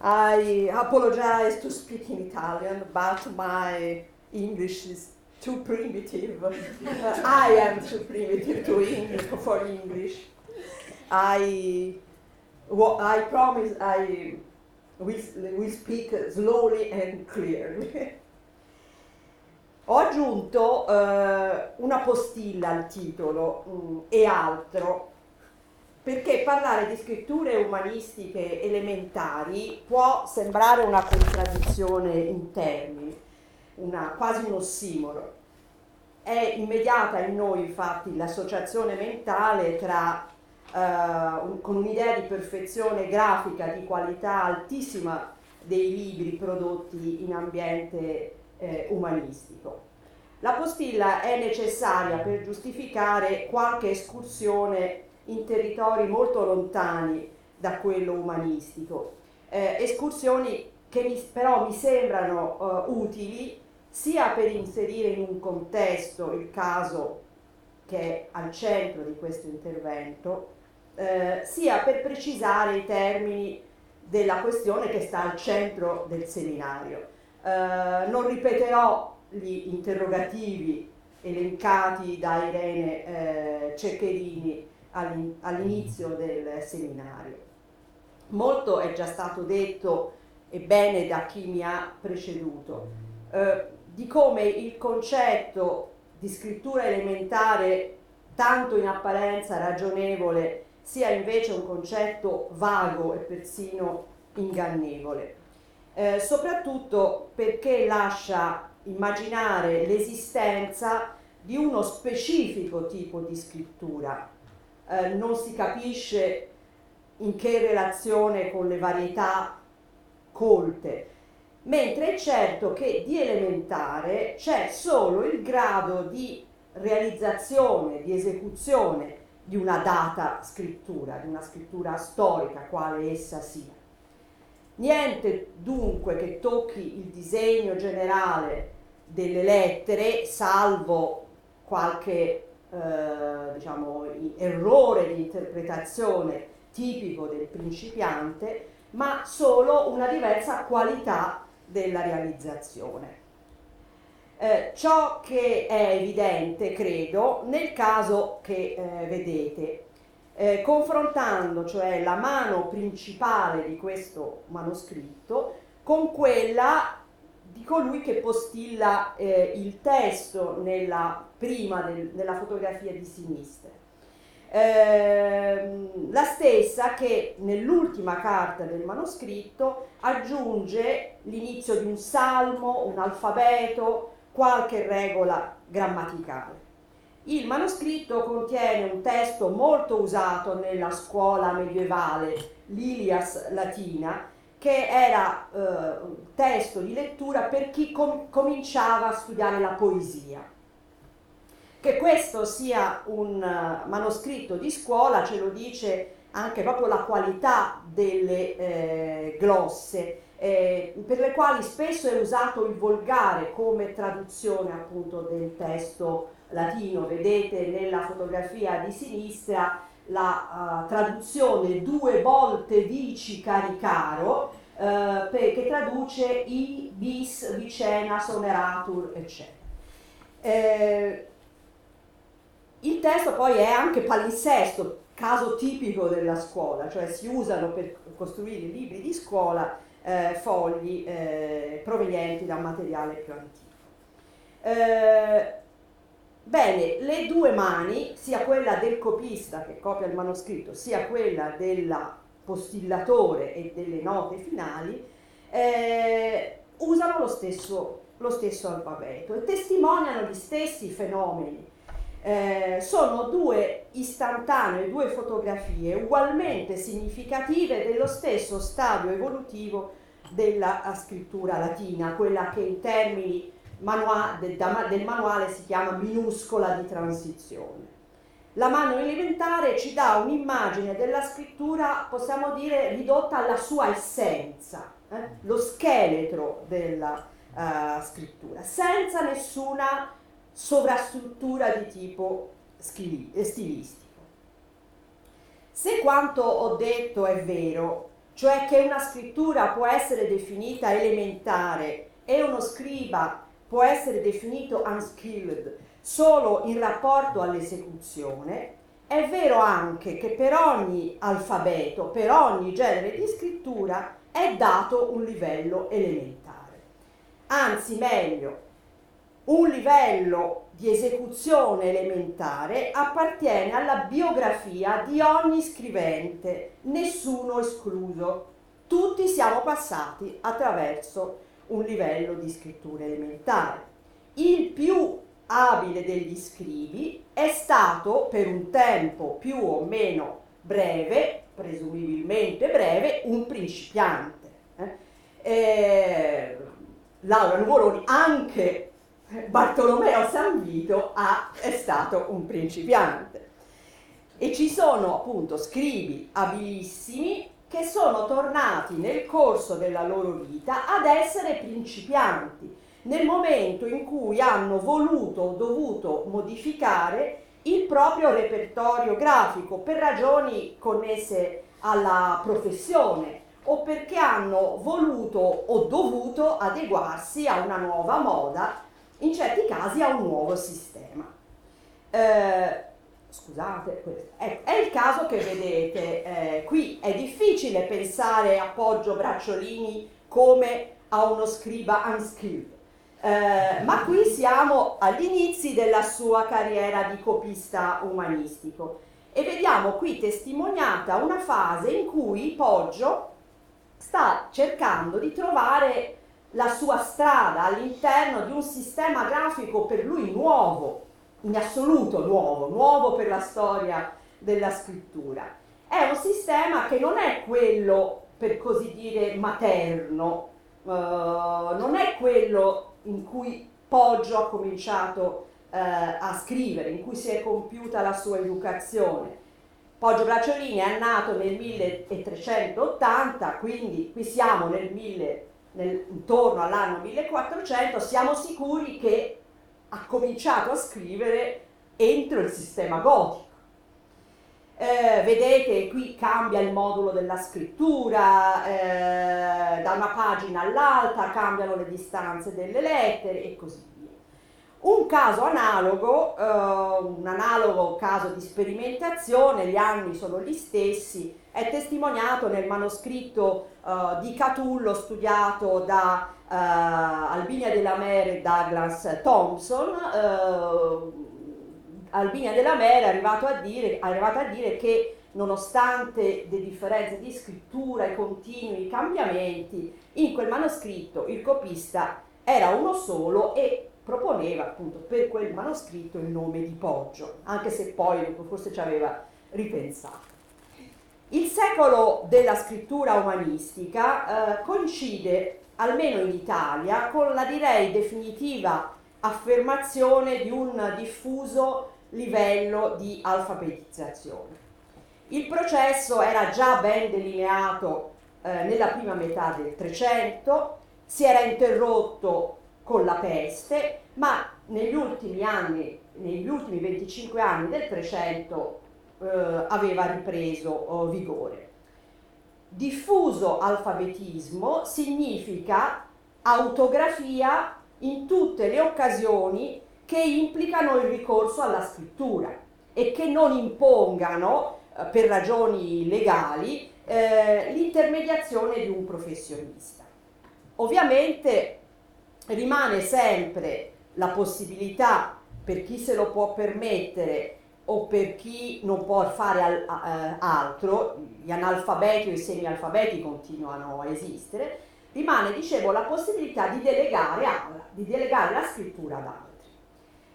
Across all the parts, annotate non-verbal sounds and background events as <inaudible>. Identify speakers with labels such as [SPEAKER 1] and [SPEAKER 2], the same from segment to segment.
[SPEAKER 1] I apologize to speak in Italian, but my English is too primitive. Uh, <laughs> I am too primitive to English for English. I, well, I promise I will, will speak slowly and clearly. <laughs> Ho aggiunto eh, una postilla al titolo mm, e altro perché parlare di scritture umanistiche elementari può sembrare una contraddizione in termini, una, quasi un ossimoro. È immediata in noi infatti l'associazione mentale tra, un, con un'idea di perfezione grafica di qualità altissima dei libri prodotti in ambiente eh, umanistico. La postilla è necessaria per giustificare qualche escursione in territori molto lontani da quello umanistico, eh, escursioni che mi, però mi sembrano uh, utili sia per inserire in un contesto il caso che è al centro di questo intervento, eh, sia per precisare i termini della questione che sta al centro del seminario. Eh, non ripeterò gli interrogativi elencati da Irene eh, Ceccherini all'inizio del seminario. Molto è già stato detto e bene da chi mi ha preceduto, eh, di come il concetto di scrittura elementare, tanto in apparenza ragionevole, sia invece un concetto vago e persino ingannevole eh, soprattutto perché lascia immaginare l'esistenza di uno specifico tipo di scrittura. Eh, non si capisce in che relazione con le varietà colte, mentre è certo che di elementare c'è solo il grado di realizzazione, di esecuzione di una data scrittura, di una scrittura storica, quale essa sia. Niente dunque che tocchi il disegno generale delle lettere, salvo qualche eh, diciamo, errore di interpretazione tipico del principiante, ma solo una diversa qualità della realizzazione. Eh, ciò che è evidente, credo, nel caso che eh, vedete, eh, confrontando cioè la mano principale di questo manoscritto con quella di colui che postilla eh, il testo nella prima del, nella fotografia di sinistra. Eh, la stessa che nell'ultima carta del manoscritto aggiunge l'inizio di un salmo, un alfabeto, qualche regola grammaticale. Il manoscritto contiene un testo molto usato nella scuola medievale, l'Ilias latina, che era eh, un testo di lettura per chi com- cominciava a studiare la poesia. Che questo sia un uh, manoscritto di scuola ce lo dice anche proprio la qualità delle eh, glosse, eh, per le quali spesso è usato il volgare come traduzione appunto del testo latino, vedete nella fotografia di sinistra la uh, traduzione due volte vici caricaro, uh, che traduce i bis vicena soneratur eccetera. Eh, il testo poi è anche palinsesto, caso tipico della scuola, cioè si usano per costruire libri di scuola eh, fogli eh, provenienti da un materiale più antico. Bene, le due mani, sia quella del copista che copia il manoscritto, sia quella del postillatore e delle note finali, eh, usano lo stesso, lo stesso, alfabeto e testimoniano gli stessi fenomeni. Eh, sono due istantanee, due fotografie ugualmente significative dello stesso stadio evolutivo della scrittura latina, quella che in termini manua- del, del manuale si chiama minuscola di transizione. La mano elementare ci dà un'immagine della scrittura, possiamo dire, ridotta alla sua essenza, eh? lo scheletro della uh, scrittura, senza nessuna sovrastruttura di tipo stilistico. Se quanto ho detto è vero, cioè che una scrittura può essere definita elementare e uno scriba può essere definito unskilled solo in rapporto all'esecuzione, è vero anche che per ogni alfabeto, per ogni genere di scrittura è dato un livello elementare. Anzi, meglio, un livello di esecuzione elementare appartiene alla biografia di ogni scrivente, nessuno escluso. Tutti siamo passati attraverso un livello di scrittura elementare. Il più abile degli scrivi è stato per un tempo più o meno breve, presumibilmente breve, un principiante. Eh? Eh, Laura Nuvoloni anche Bartolomeo San Vito ha, è stato un principiante. E ci sono appunto scrivi abilissimi che sono tornati nel corso della loro vita ad essere principianti, nel momento in cui hanno voluto o dovuto modificare il proprio repertorio grafico per ragioni connesse alla professione o perché hanno voluto o dovuto adeguarsi a una nuova moda in certi casi a un nuovo sistema. Eh, scusate, è, è, il caso che vedete eh, qui, è difficile pensare a Poggio Bracciolini come a uno scriba unskilled, eh, ma qui siamo agli inizi della sua carriera di copista umanistico e vediamo qui testimoniata una fase in cui Poggio sta cercando di trovare la sua strada all'interno di un sistema grafico per lui nuovo, in assoluto nuovo, nuovo per la storia della scrittura. È un sistema che non è quello, per così dire, materno, uh, non è quello in cui Poggio ha cominciato uh, a scrivere, in cui si è compiuta la sua educazione. Poggio Bracciolini è nato nel 1380, quindi qui siamo nel 1380 nel, intorno all'anno 1400, siamo sicuri che ha cominciato a scrivere entro il sistema gotico. Eh, vedete qui cambia il modulo della scrittura, eh, da una pagina all'altra cambiano le distanze delle lettere e così via. Un caso analogo, eh, un analogo caso di sperimentazione, gli anni sono gli stessi, è testimoniato nel manoscritto uh, di Catullo studiato da uh, Albinia della Mere e Douglas Thompson. Uh, Albinia della Mere è arrivato a dire, arrivato a dire che nonostante le differenze di scrittura e continui cambiamenti, in quel manoscritto il copista era uno solo e proponeva appunto per quel manoscritto il nome di Poggio, anche se poi forse ci aveva ripensato. Il secolo della scrittura umanistica eh, coincide, almeno in Italia, con la direi definitiva affermazione di un diffuso livello di alfabetizzazione. Il processo era già ben delineato eh, nella prima metà del Trecento, si era interrotto con la peste, ma negli ultimi anni, negli ultimi 25 anni del Trecento eh, aveva ripreso oh, vigore. Diffuso alfabetismo significa autografia in tutte le occasioni che implicano il ricorso alla scrittura e che non impongano, eh, per ragioni legali, eh, l'intermediazione di un professionista. Ovviamente rimane sempre la possibilità per chi se lo può permettere o per chi non può fare al, uh, altro, gli analfabeti o i semialfabeti continuano a esistere, rimane, dicevo, la possibilità di delegare, alla, di delegare la scrittura ad altri.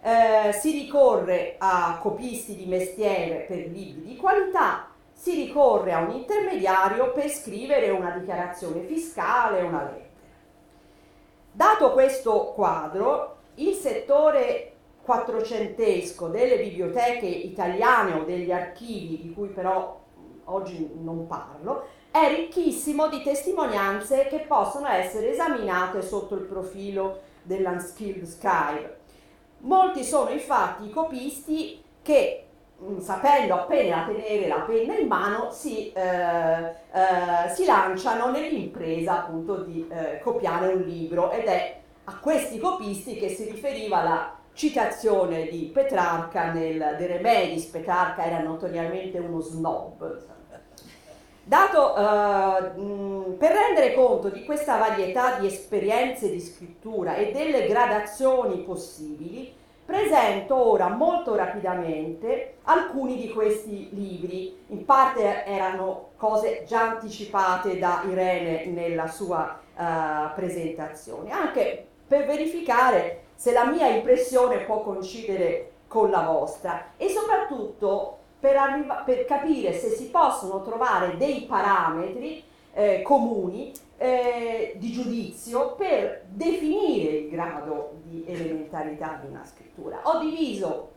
[SPEAKER 1] Eh, si ricorre a copisti di mestiere per libri di qualità, si ricorre a un intermediario per scrivere una dichiarazione fiscale, una lettera. Dato questo quadro, il settore quattrocentesco delle biblioteche italiane o degli archivi, di cui però oggi non parlo, è ricchissimo di testimonianze che possono essere esaminate sotto il profilo dell'unskilled scribe. Molti sono infatti i copisti che sapendo appena tenere la penna in mano, si, eh, eh, si lanciano nell'impresa appunto di eh, copiare un libro ed è a questi copisti che si riferiva la citazione di Petrarca nel De Remedis. Petrarca era notoriamente uno snob. Dato, eh, mh, per rendere conto di questa varietà di esperienze di scrittura e delle gradazioni possibili, presento ora molto rapidamente alcuni di questi libri. In parte erano cose già anticipate da Irene nella sua uh, presentazione, anche per verificare se la mia impressione può coincidere con la vostra. E soprattutto per, arriva- per capire se si possono trovare dei parametri eh, comuni eh, di giudizio per definire il grado di elementarità di una scrittura. Ho diviso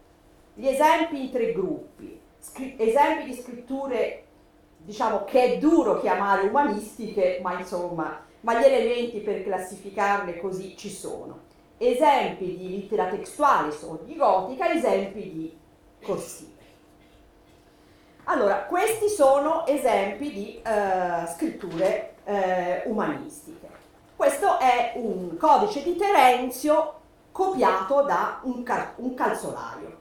[SPEAKER 1] gli esempi in tre gruppi, Scri- esempi di scritture diciamo che è duro chiamare umanistiche, ma insomma, ma gli elementi per classificarle così ci sono esempi di lettera textuale sono di gotica, esempi di corsive. Allora, questi sono esempi di eh, scritture eh, umanistiche. Questo è un codice di Terenzio copiato da un, cal- un calzolaio,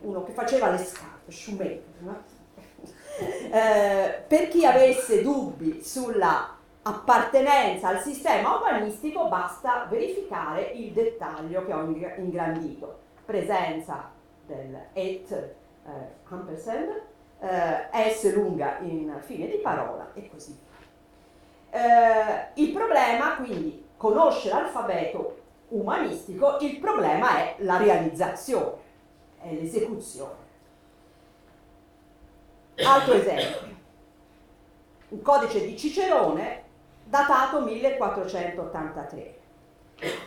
[SPEAKER 1] uno che faceva le scarpe, shoemaker. No? <laughs> eh, per chi avesse dubbi sulla appartenenza al sistema umanistico basta verificare il dettaglio che ho ingrandito. Presenza del et eh, ampersand, eh, S lunga in fine di parola e così via. Eh, il problema quindi conosce l'alfabeto umanistico, il problema è la realizzazione, è l'esecuzione. Altro esempio, un codice di Cicerone datato 1483.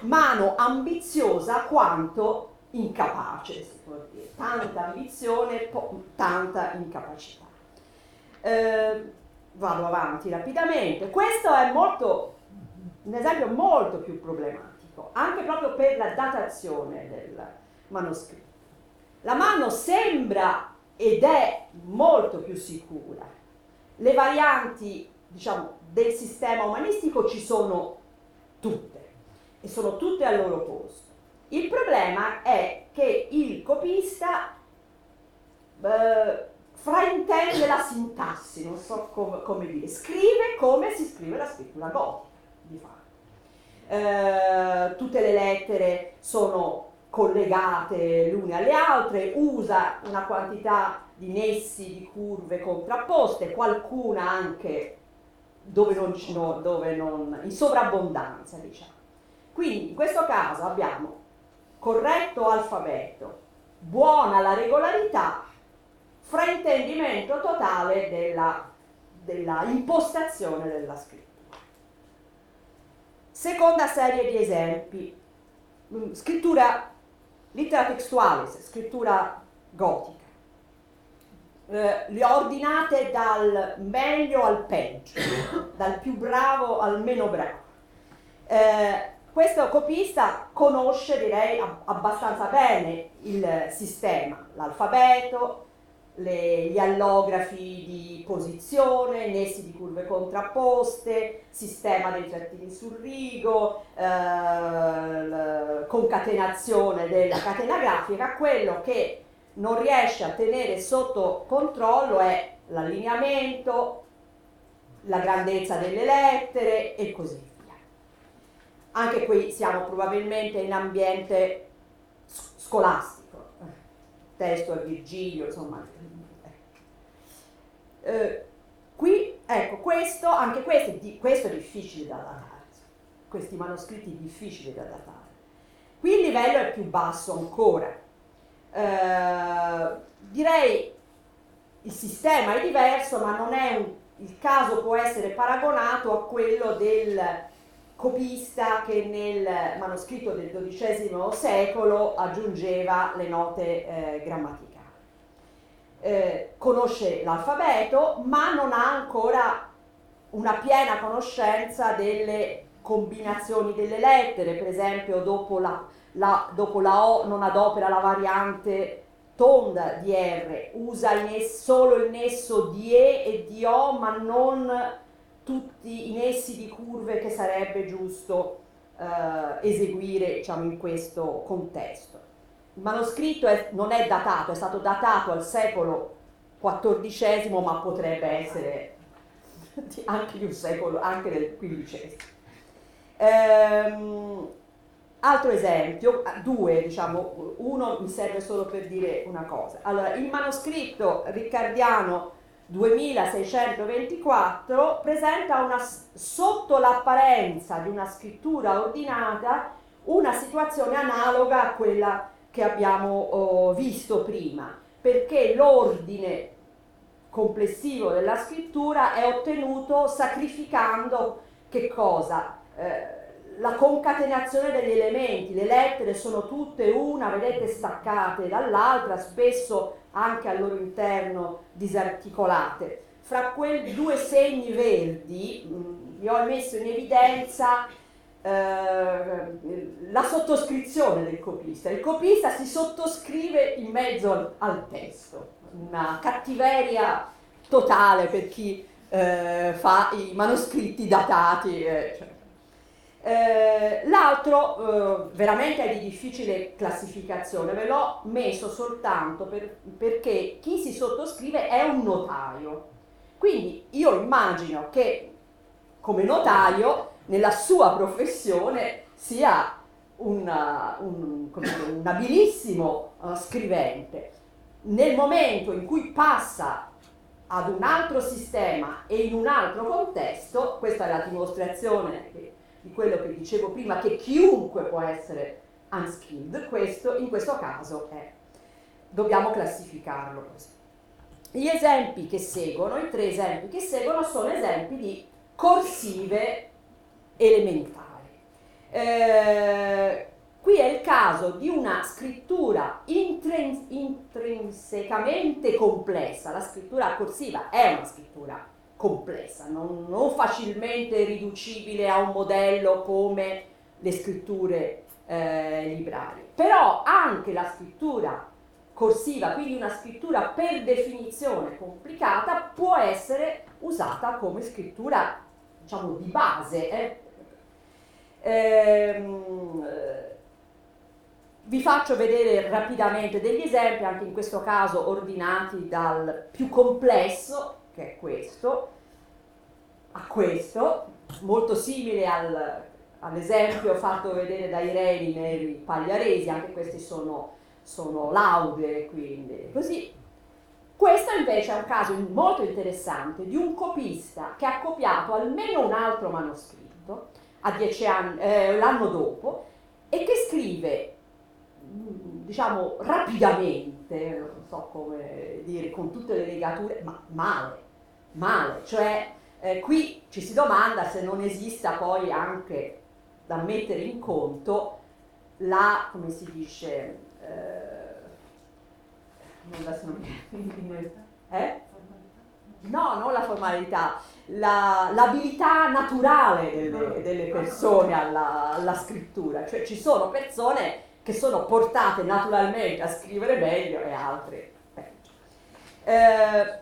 [SPEAKER 1] Mano ambiziosa quanto incapace, si può dire. Tanta ambizione, po- tanta incapacità. Eh, vado avanti rapidamente. Questo è molto, un esempio molto più problematico, anche proprio per la datazione del manoscritto. La mano sembra ed è molto più sicura. Le varianti, diciamo, del sistema umanistico ci sono tutte e sono tutte al loro posto. Il problema è che il copista eh, fraintende la sintassi, non so com- come dire, scrive come si scrive la scrittura gotica, di fatto. Eh, tutte le lettere sono collegate l'une alle altre, usa una quantità di nessi, di curve contrapposte, qualcuna anche dove non, no, dove non, in sovrabbondanza, diciamo. Quindi in questo caso abbiamo corretto alfabeto, buona la regolarità, fraintendimento totale della, della impostazione della scrittura. Seconda serie di esempi, mm, scrittura lettera textualis, scrittura gotica eh, le ordinate dal meglio al peggio, dal più bravo al meno bravo. Eh, questo copista conosce, direi, abbastanza bene il sistema, l'alfabeto, le, gli allografi di posizione, nessi di curve contrapposte, sistema dei trattini sul rigo, eh, concatenazione della catena grafica, quello che non riesce a tenere sotto controllo è l'allineamento, la grandezza delle lettere e così via. Anche qui siamo probabilmente in ambiente scolastico, testo a Virgilio, insomma. Eh, qui, ecco, questo, anche questo è, questo è difficile da datare, questi manoscritti difficili da datare. Qui il livello è più basso ancora, eh, direi il sistema è diverso, ma non è un, il caso può essere paragonato a quello del copista che nel manoscritto del XII secolo aggiungeva le note eh, grammaticali. Eh, conosce l'alfabeto, ma non ha ancora una piena conoscenza delle combinazioni delle lettere, per esempio dopo la la, dopo la O non adopera la variante tonda di R usa il nes- solo il nesso di E e di O, ma non tutti i nessi di curve che sarebbe giusto eh, eseguire diciamo, in questo contesto. Il manoscritto è, non è datato, è stato datato al secolo XIV, ma potrebbe essere <laughs> anche di un secolo, anche del XV. Ehm, altro esempio, due diciamo, uno mi serve solo per dire una cosa. Allora, il manoscritto riccardiano 2624 presenta una, sotto l'apparenza di una scrittura ordinata una situazione analoga a quella che abbiamo oh, visto prima, perché l'ordine complessivo della scrittura è ottenuto sacrificando che cosa? Eh, la concatenazione degli elementi, le lettere sono tutte una, vedete, staccate dall'altra, spesso anche al loro interno disarticolate. Fra quei due segni verdi mh, mm, vi ho messo in evidenza eh, la sottoscrizione del copista. Il copista si sottoscrive in mezzo al, al testo, una cattiveria totale per chi eh, fa i manoscritti datati. Eh, cioè. Eh, l'altro eh, veramente è di difficile classificazione, ve l'ho messo soltanto per, perché chi si sottoscrive è un notaio. Quindi io immagino che come notaio nella sua professione sia una, un, un, abilissimo uh, scrivente. Nel momento in cui passa ad un altro sistema e in un altro contesto, questa è la dimostrazione che, di quello che dicevo prima, che chiunque può essere unskilled, questo in questo caso è, dobbiamo classificarlo così. Gli esempi che seguono, i tre esempi che seguono, sono esempi di corsive elementari. Eh, qui è il caso di una scrittura intrin- intrinsecamente complessa, la scrittura corsiva è una scrittura complessa, non, non, facilmente riducibile a un modello come le scritture eh, librarie. Però anche la scrittura corsiva, quindi una scrittura per definizione complicata, può essere usata come scrittura diciamo di base. Eh. Ehm, vi faccio vedere rapidamente degli esempi, anche in questo caso ordinati dal più complesso, che è questo, a questo, molto simile al, all'esempio fatto vedere da Irene Neri Pagliaresi, anche questi sono, sono laude, quindi così. Questo invece è un caso molto interessante di un copista che ha copiato almeno un altro manoscritto anni, eh, l'anno dopo e che scrive diciamo rapidamente, non so come dire, con tutte le legature, ma male, male, cioè eh, qui ci si domanda se non esista poi anche da mettere in conto la, come si dice, eh, eh? No, non la formalità, la, l'abilità naturale delle, delle persone alla, alla, scrittura, cioè ci sono persone che sono portate naturalmente a scrivere meglio e altre peggio. Eh,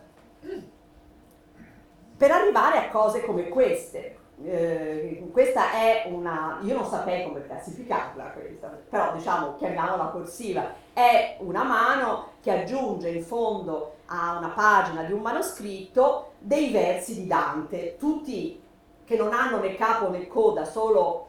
[SPEAKER 1] per arrivare a cose come queste, eh, questa è una, io non saprei come classificarla questa, però diciamo chiamiamola corsiva, è una mano che aggiunge in fondo a una pagina di un manoscritto dei versi di Dante, tutti che non hanno né capo né coda, solo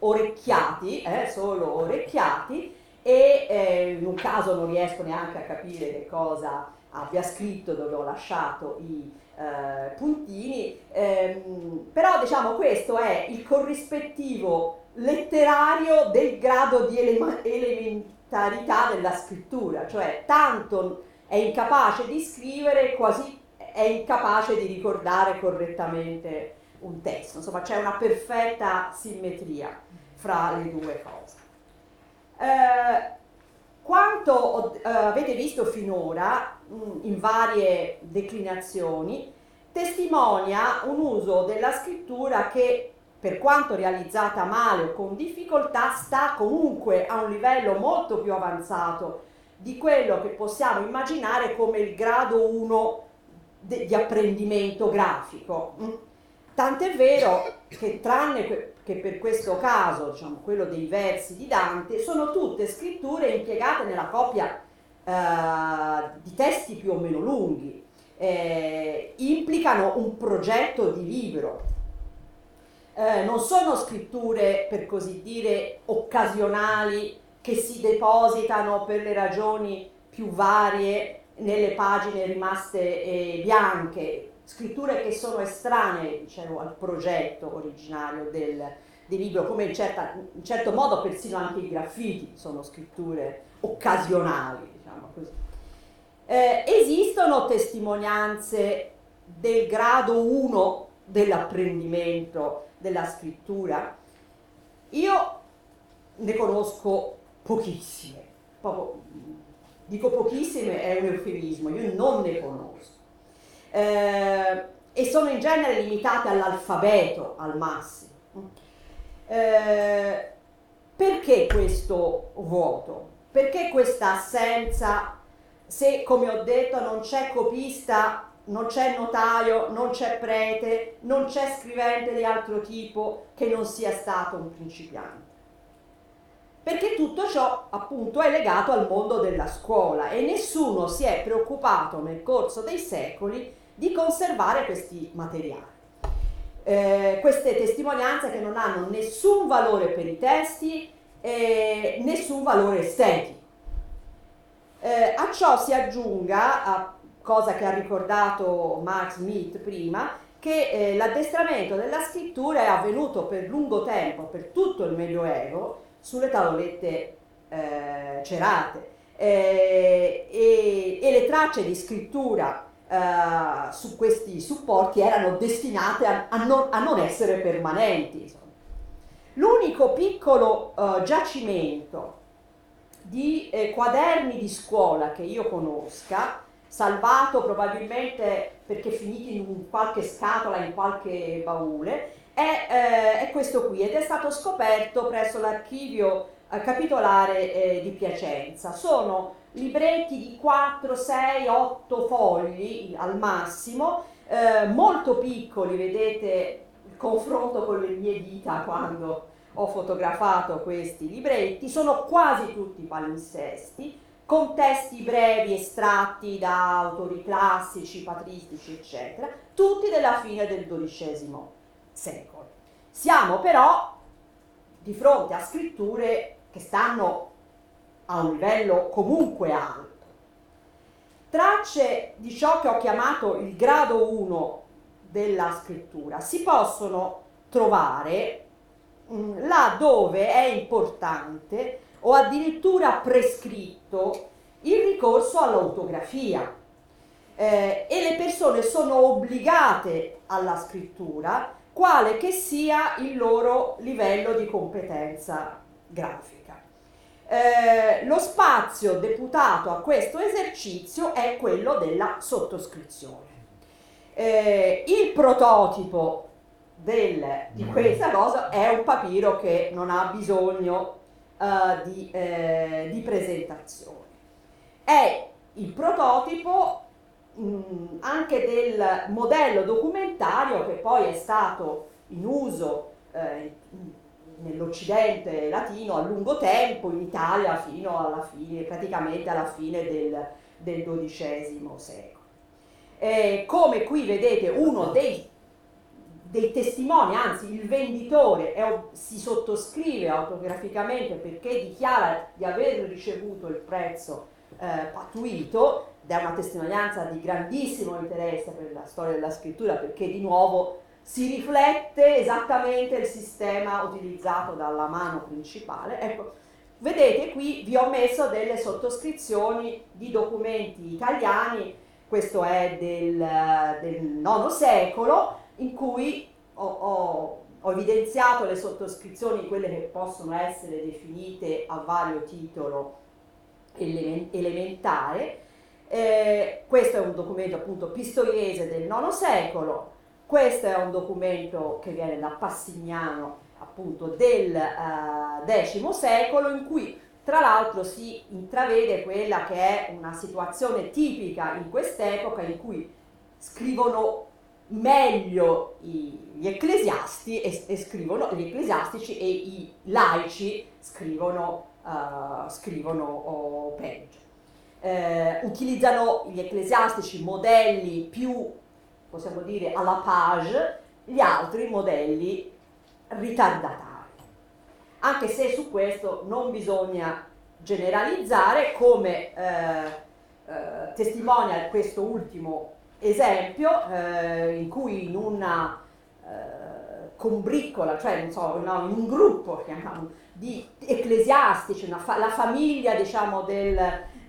[SPEAKER 1] orecchiati, eh, solo orecchiati e eh, in un caso non riesco neanche a capire che cosa abbia scritto dove ho lasciato i eh, puntini, ehm, però diciamo questo è il corrispettivo letterario del grado di ele- elementarità della scrittura, cioè tanto è incapace di scrivere quasi è incapace di ricordare correttamente un testo, insomma c'è una perfetta simmetria fra le due cose. Eh, quanto eh, avete visto finora mh, in varie declinazioni testimonia un uso della scrittura che per quanto realizzata male o con difficoltà sta comunque a un livello molto più avanzato di quello che possiamo immaginare come il grado 1 de- di apprendimento grafico. Tant'è vero che tranne que- che per questo caso, diciamo, quello dei versi di Dante, sono tutte scritture impiegate nella copia eh, di testi più o meno lunghi, eh, implicano un progetto di libro, eh, non sono scritture per così dire occasionali che si depositano per le ragioni più varie nelle pagine rimaste eh, bianche, scritture che sono estranee diciamo, al progetto originario del, del libro, come in, certa, in, certo modo persino anche i graffiti sono scritture occasionali. Diciamo. Eh, esistono testimonianze del grado 1 dell'apprendimento della scrittura? Io ne conosco pochissime, Poco, dico pochissime è un eufemismo, io non ne conosco. Eh, e sono in genere limitate all'alfabeto al massimo. Eh, perché questo vuoto? Perché questa assenza, se come ho detto non c'è copista, non c'è notaio, non c'è prete, non c'è scrivente di altro tipo che non sia stato un principiante? Perché tutto ciò appunto è legato al mondo della scuola e nessuno si è preoccupato nel corso dei secoli di conservare questi materiali. Eh, queste testimonianze che non hanno nessun valore per i testi e nessun valore estetico. Eh, a ciò si aggiunga, a cosa che ha ricordato Max Smith prima, che eh, l'addestramento della scrittura è avvenuto per lungo tempo, per tutto il Medioevo, sulle tavolette eh, cerate eh, e, e, le tracce di scrittura eh, su questi supporti erano destinate a, a, non, a non, essere permanenti. L'unico piccolo eh, giacimento di eh, quaderni di scuola che io conosca, salvato probabilmente perché finiti in qualche scatola, in qualche baule, è, eh, è, questo qui ed è stato scoperto presso l'archivio eh, capitolare eh, di Piacenza. Sono libretti di 4, 6, 8 fogli al massimo, eh, molto piccoli, vedete il confronto con le mie dita quando ho fotografato questi libretti, sono quasi tutti palinsesti, con testi brevi estratti da autori classici, patristici, eccetera, tutti della fine del XII secolo. Siamo però di fronte a scritture che stanno a un livello comunque alto. Tracce di ciò che ho chiamato il grado 1 della scrittura si possono trovare mm, là dove è importante o addirittura prescritto il ricorso all'autografia eh, e le persone sono obbligate alla scrittura quale che sia il loro livello di competenza grafica. Eh, lo spazio deputato a questo esercizio è quello della sottoscrizione. Eh, il prototipo del, di questa cosa è un papiro che non ha bisogno uh, di, eh, di presentazione. È il prototipo mh, anche del modello documentario che poi è stato in uso eh, nell'Occidente latino a lungo tempo, in Italia fino alla fine, praticamente alla fine del, del XII secolo. Eh, come qui vedete uno dei, dei testimoni, anzi il venditore è, si sottoscrive autograficamente perché dichiara di aver ricevuto il prezzo eh, patuito ed è una testimonianza di grandissimo interesse per la storia della scrittura perché di nuovo si riflette esattamente il sistema utilizzato dalla mano principale. Ecco, vedete qui vi ho messo delle sottoscrizioni di documenti italiani, questo è del, IX secolo, in cui ho, ho, ho evidenziato le sottoscrizioni, quelle che possono essere definite a vario titolo elementare, eh, questo è un documento appunto pistoiese del IX secolo, questo è un documento che viene da Passignano appunto del uh, X secolo in cui Tra l'altro si intravede quella che è una situazione tipica in quest'epoca in cui scrivono meglio i, gli ecclesiasti e, e, scrivono gli ecclesiastici e i laici scrivono, uh, scrivono oh, peggio. Eh, utilizzano gli ecclesiastici modelli più, possiamo dire, alla page, gli altri modelli ritardatari. Anche se su questo non bisogna generalizzare, come eh, eh, testimonia questo ultimo esempio eh, in cui in una eh, combriccola, cioè non so, no, in un gruppo chiamiamo, di ecclesiastici, fa- la famiglia diciamo del,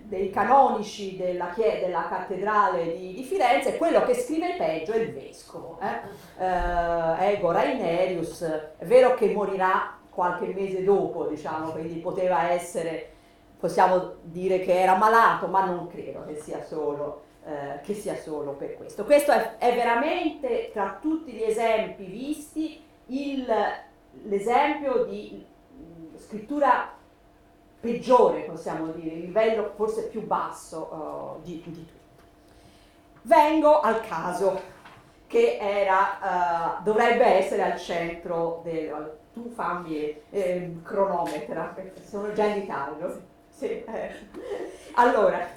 [SPEAKER 1] dei canonici della, della cattedrale di, di, Firenze, quello che scrive peggio è il vescovo, eh? eh, Ego Rainerius, è vero che morirà qualche mese dopo, diciamo, quindi poteva essere, possiamo dire che era malato, ma non credo che sia solo eh, che sia solo per questo. Questo è, è veramente tra tutti gli esempi visti il, l'esempio di mh, scrittura peggiore, possiamo dire, il livello forse più basso uh, di, di tutto. Vengo al caso che era, uh, dovrebbe essere al centro del... Tu fammi eh, cronometra, sono già in ritardo. Sì, eh. Allora,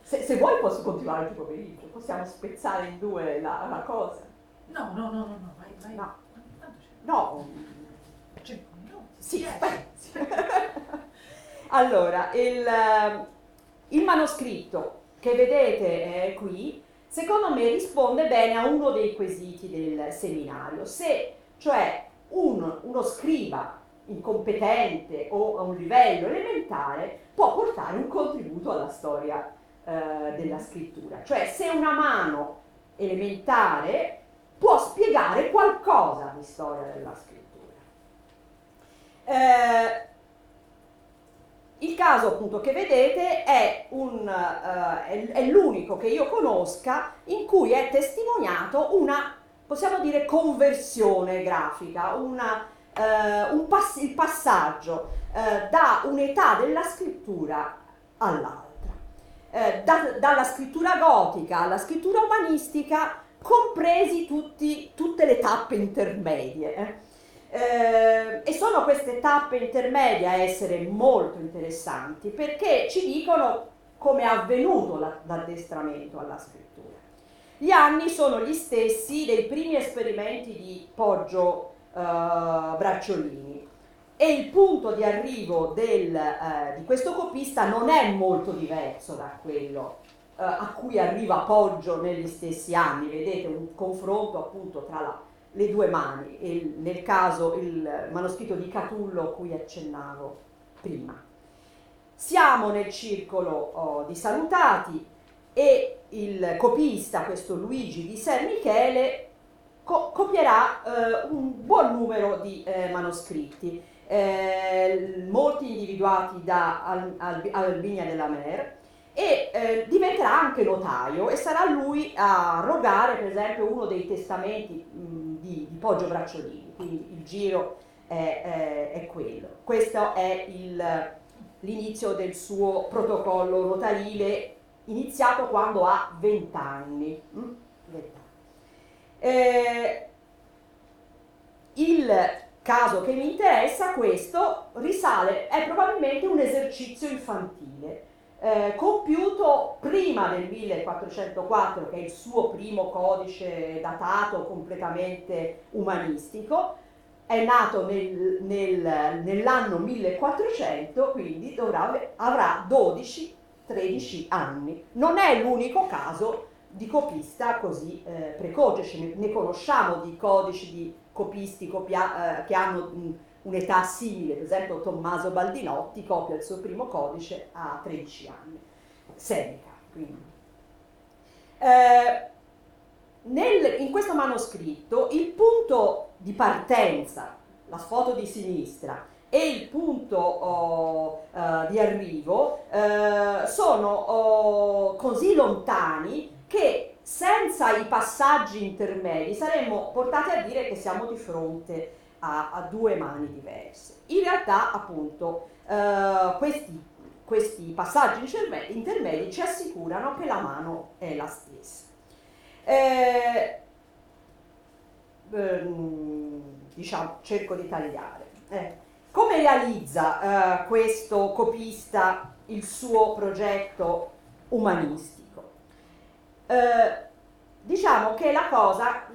[SPEAKER 1] se, se, vuoi posso continuare il pomeriggio, possiamo spezzare in due la, la cosa.
[SPEAKER 2] No, no, no, no, no, vai, vai.
[SPEAKER 1] No. No.
[SPEAKER 2] Cinque minuti.
[SPEAKER 1] Sì, allora, il, il, manoscritto che vedete eh, qui, secondo me risponde bene a uno dei quesiti del seminario. Se, cioè, un, uno scriva incompetente o a un livello elementare può portare un contributo alla storia eh, della scrittura. Cioè se una mano elementare può spiegare qualcosa di storia della scrittura. Eh, il caso appunto che vedete è, un, uh, è, l'unico che io conosca in cui è testimoniato una, possiamo dire, conversione grafica, una, uh, un pass- il passaggio uh, da un'età della scrittura all'altra da, dalla scrittura gotica alla scrittura umanistica, compresi tutti, tutte le tappe intermedie. Eh. E sono queste tappe intermedie a essere molto interessanti perché ci dicono come è avvenuto la, l'addestramento alla scrittura. Gli anni sono gli stessi dei primi esperimenti di Poggio eh, Bracciolini e il punto di arrivo del, eh, di questo copista non è molto diverso da quello eh, a cui arriva Poggio negli stessi anni, vedete un confronto appunto tra la, le due mani, il, nel caso il manoscritto di Catullo cui accennavo prima. Siamo nel circolo oh, di salutati e il copista, questo Luigi di San Michele, co- copierà eh, un buon numero di eh, manoscritti eh, molti individuati da Al, Al, Albinia della Mer e eh, diventerà anche notaio e sarà lui a rogare per esempio uno dei testamenti mh, di, di, Poggio Bracciolini, quindi il giro è, è, è quello. Questo è il, l'inizio del suo protocollo notarile iniziato quando ha 20 anni. Mm? 20 anni. Eh, il caso che mi interessa, questo risale, è probabilmente un esercizio infantile, eh, compiuto prima del 1404, che è il suo primo codice datato completamente umanistico, è nato nel, nel, nell'anno 1400, quindi dovrà, avrà 12-13 anni. Non è l'unico caso di copista così eh, precoce, ne, ne conosciamo di codici di copisti copia, eh, che hanno mh, un'età simile, per esempio Tommaso Baldinotti copia il suo primo codice a 13 anni, Seneca. Eh, nel, in questo manoscritto il punto di partenza, la foto di sinistra, e il punto oh, uh, di arrivo uh, sono oh, così lontani che senza i passaggi intermedi saremmo portati a dire che siamo di fronte ha, ha due mani diverse. In realtà, appunto, eh, questi, questi passaggi intermedi ci assicurano che la mano è la stessa. Eh, ehm, diciamo, cerco di tagliare. Eh. Come realizza eh, questo copista il suo progetto umanistico? Eh, diciamo che la cosa,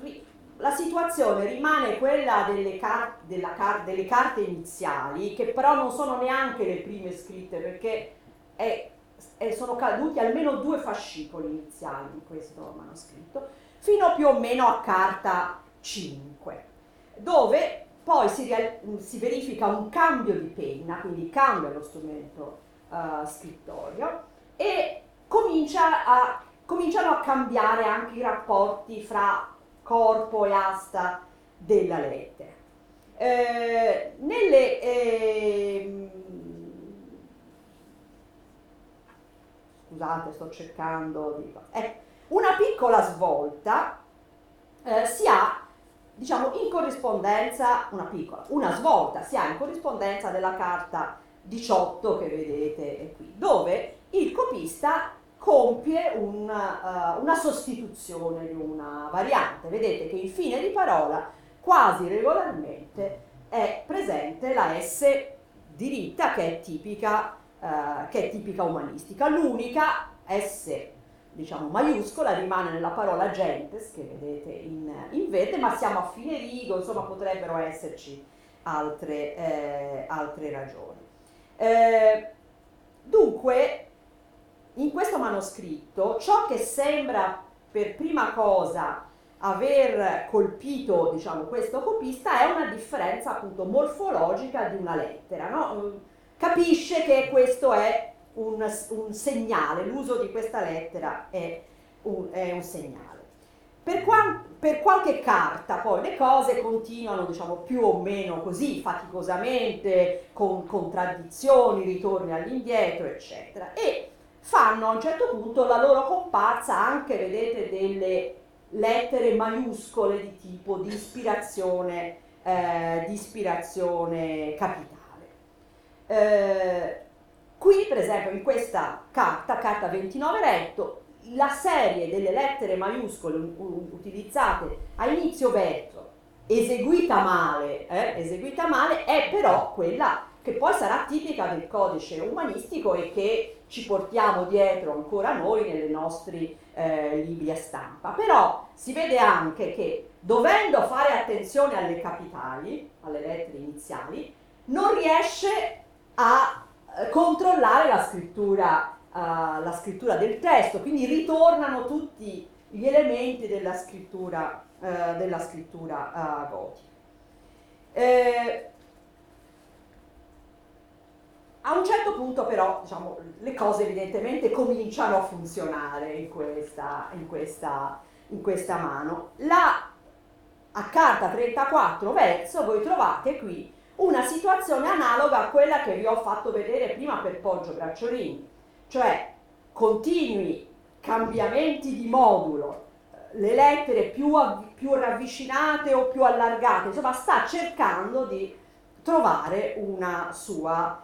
[SPEAKER 1] la situazione rimane quella delle, car- car- delle, carte iniziali, che però non sono neanche le prime scritte perché è, è, sono caduti almeno due fascicoli iniziali in questo manoscritto, fino più o meno a carta 5, dove poi si, real- si verifica un cambio di penna, quindi cambia lo strumento uh, scrittorio e comincia a, cominciano a cambiare anche i rapporti fra corpo e asta della lettera. Eh, nelle, eh, scusate, sto cercando di... Eh, una piccola svolta eh, si ha diciamo in corrispondenza, una piccola, una svolta si ha in corrispondenza della carta 18 che vedete qui, dove il copista compie un, uh, una sostituzione di una variante. Vedete che in fine di parola quasi regolarmente è presente la S diritta che è tipica, uh, che è tipica umanistica. L'unica S diciamo maiuscola rimane nella parola gentes che vedete in, in verde, ma siamo a fine rigo, insomma potrebbero esserci altre, eh, altre ragioni. Eh, dunque, in questo manoscritto ciò che sembra per prima cosa aver colpito diciamo, questo copista è una differenza appunto morfologica di una lettera. No? Capisce che questo è un, un segnale, l'uso di questa lettera è un, è un segnale. Per, qua, per, qualche carta poi le cose continuano diciamo più o meno così, faticosamente, con contraddizioni, ritorni all'indietro, eccetera. E fanno a un certo punto la loro comparsa anche, vedete, delle lettere maiuscole di tipo di ispirazione, eh, di ispirazione capitale. Eh, Qui, per esempio, in questa carta, carta 29 retto, la serie delle lettere maiuscole utilizzate a inizio verso, eseguita male, eh, eseguita male, è però quella che poi sarà tipica del codice umanistico e che ci portiamo dietro ancora noi nei nostri eh, libri a stampa. Però si vede anche che dovendo fare attenzione alle capitali, alle lettere iniziali, non riesce a eh, controllare la scrittura, uh, la scrittura, del testo, quindi ritornano tutti gli elementi della scrittura, uh, della scrittura gotica. Eh, a un certo punto però diciamo, le cose evidentemente cominciano a funzionare in questa, in questa, in questa mano. La, a carta 34 verso voi trovate qui una situazione analoga a quella che vi ho fatto vedere prima per Poggio Bracciolini, cioè continui cambiamenti di modulo, le lettere più, più ravvicinate o più allargate, insomma sta cercando di trovare una sua,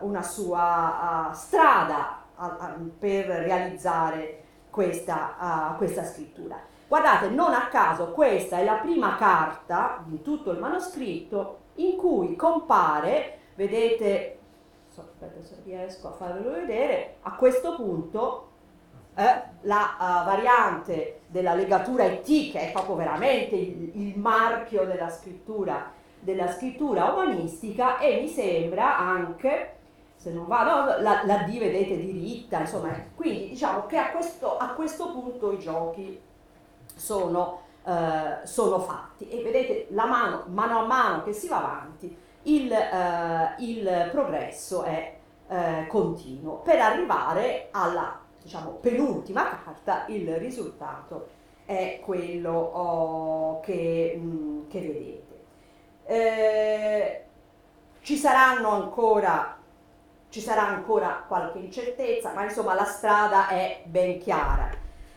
[SPEAKER 1] una sua uh, strada per realizzare questa, questa scrittura. Guardate, non a caso questa è la prima carta di tutto il manoscritto in cui compare, vedete, aspetta se riesco a farvelo vedere, a questo punto eh, la uh, variante della legatura IT, che è proprio veramente il, il marchio della scrittura, della scrittura umanistica, e mi sembra anche se non vado, la, la D vedete diritta, insomma, quindi diciamo che a questo, a questo punto i giochi sono, eh, sono fatti. E vedete la mano, mano a mano che si va avanti il, eh, il progresso è eh, continuo. Per arrivare alla diciamo, penultima carta il risultato è quello oh, che, mh, mm, che, vedete eh, ci saranno ancora ci sarà ancora qualche incertezza ma insomma la strada è ben chiara.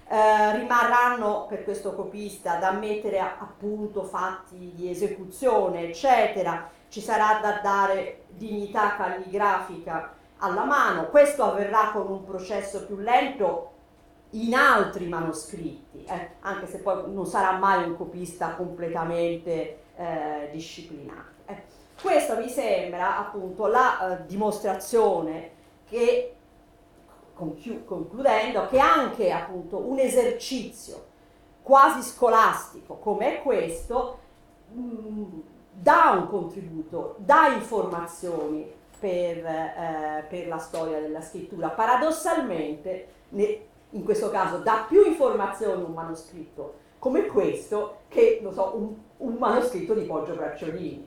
[SPEAKER 1] Eh, rimarranno per questo copista da mettere a, appunto fatti di esecuzione, eccetera, ci sarà da dare dignità calligrafica alla mano, questo avverrà con un processo più lento in altri manoscritti, eh, anche se poi non sarà mai un copista completamente eh, disciplinato. Eh. Questo mi sembra appunto la eh, dimostrazione che, concludendo, che anche appunto un esercizio quasi scolastico come questo mh, mm, dà un contributo, dà informazioni per, eh, per, la storia della scrittura. Paradossalmente, ne, in questo caso, dà più informazioni un manoscritto come questo che, non so, un, un manoscritto di Poggio Bracciolini.